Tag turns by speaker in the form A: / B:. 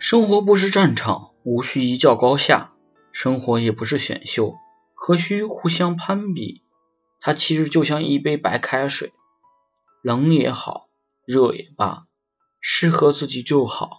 A: 生活不是战场无需一较高下生活也不是选秀何须互相攀比？它其实就像一杯白开水冷也好热也罢适合自己就好。